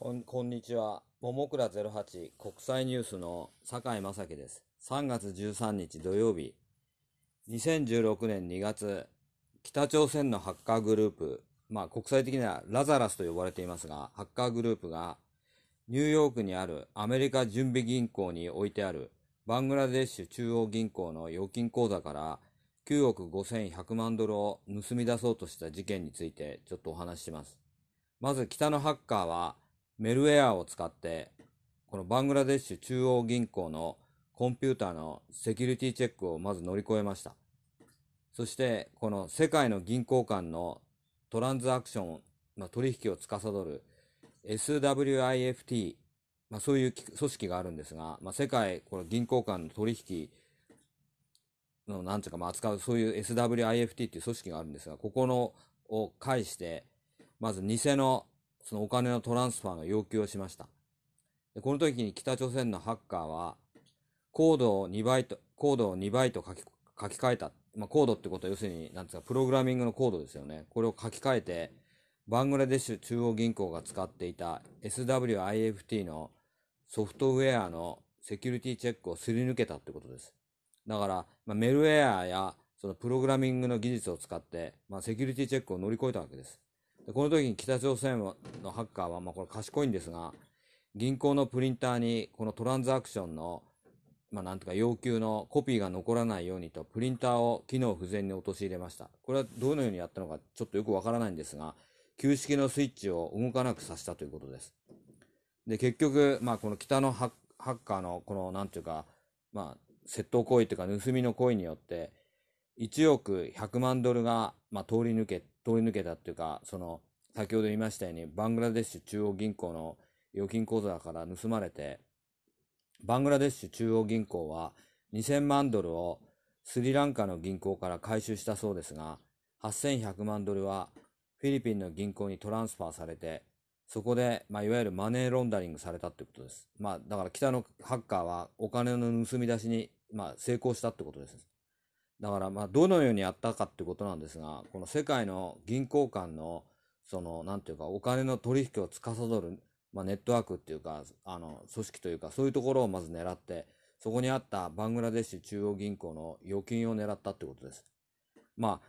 こんこんにちは。ももくら08国際ニュースの酒井正樹です。3月13日土曜日。2016年2月、北朝鮮のハッカーグループ、まあ国際的にはラザラスと呼ばれていますが、ハッカーグループがニューヨークにあるアメリカ準備銀行に置いてあるバングラデシュ中央銀行の預金口座から9億5100万ドルを盗み出そうとした事件についてちょっとお話しします。まず北のハッカーはメルウェアを使ってこのバングラデシュ中央銀行のコンピューターのセキュリティチェックをまず乗り越えました。そしてこの世界の銀行間のトランザクション、まあ、取引を司る SWIFT、まあ、そういう組織があるんですが、まあ、世界この銀行間の取引のなんていうか、まあ、扱うそういう SWIFT っていう組織があるんですが、ここのを介して、まず偽のそのお金のトランスファーの要求をしました。でこの時に北朝鮮のハッカーは、コードを2倍と、コードを2倍と書き書き換えた。まあ、コードってことは要するに、なんですか、プログラミングのコードですよね。これを書き換えて、バングラデシュ中央銀行が使っていた SWIFT のソフトウェアのセキュリティチェックをすり抜けたってことです。だから、まあ、メルウェアやそのプログラミングの技術を使って、まあ、セキュリティチェックを乗り越えたわけです。でこの時に北朝鮮のハッカーは、まあ、これ賢いんですが、銀行のプリンターにこのトランザクションの、まあ、なんとか要求のコピーが残らないようにと、プリンターを機能不全に陥れました。これはどのようにやったのかちょっとよくわからないんですが、旧式のスイッチを動かなくさせたということです。で、結局、まあ、この北のハッカーの、この、なんていうか、まあ、窃盗行為というか、盗みの行為によって、1億100万ドルが、まあ、通り抜け、通り抜けたっていうか、その、先ほど言いましたように、バングラデシュ中央銀行の預金口座から盗まれて、バングラデシュ中央銀行は2000万ドルをスリランカの銀行から回収したそうですが、8100万ドルはフィリピンの銀行にトランスファーされて、そこで、まあ、いわゆるマネーロンダリングされたってことです。まあ、だから北のハッカーはお金の盗み出しに、まあ、成功したってことです。だから、まあ、どのようにやったかってことなんですが、この世界の銀行間の、その、なんていうか、お金の取引を司る、まあ、ネットワークっていうか、あの、組織というか、そういうところをまず狙って、そこにあったバングラデシュ中央銀行の預金を狙ったってことです。ま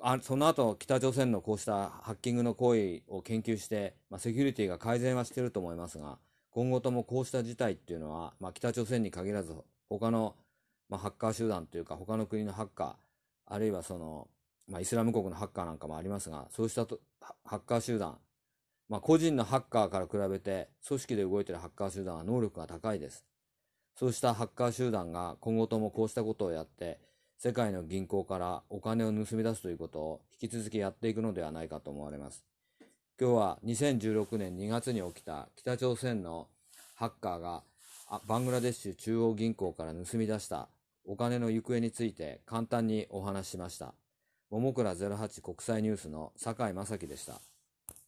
あ、あその後、北朝鮮のこうしたハッキングの行為を研究して、まあ、セキュリティが改善はしてると思いますが、今後ともこうした事態っていうのは、まあ、北朝鮮に限らず、他のまあ、ハッカー集団というか他の国のハッカー、あるいはその、まあ、イスラム国のハッカーなんかもありますが、そうしたとハッカー集団、まあ、個人のハッカーから比べて組織で動いているハッカー集団は能力が高いです。そうしたハッカー集団が今後ともこうしたことをやって、世界の銀行からお金を盗み出すということを引き続きやっていくのではないかと思われます。今日は2016年2月に起きた北朝鮮のハッカーがバングラデシュ中央銀行から盗み出したお金の行方について簡単にお話ししました。桃倉08国際ニュースの坂井正樹でした。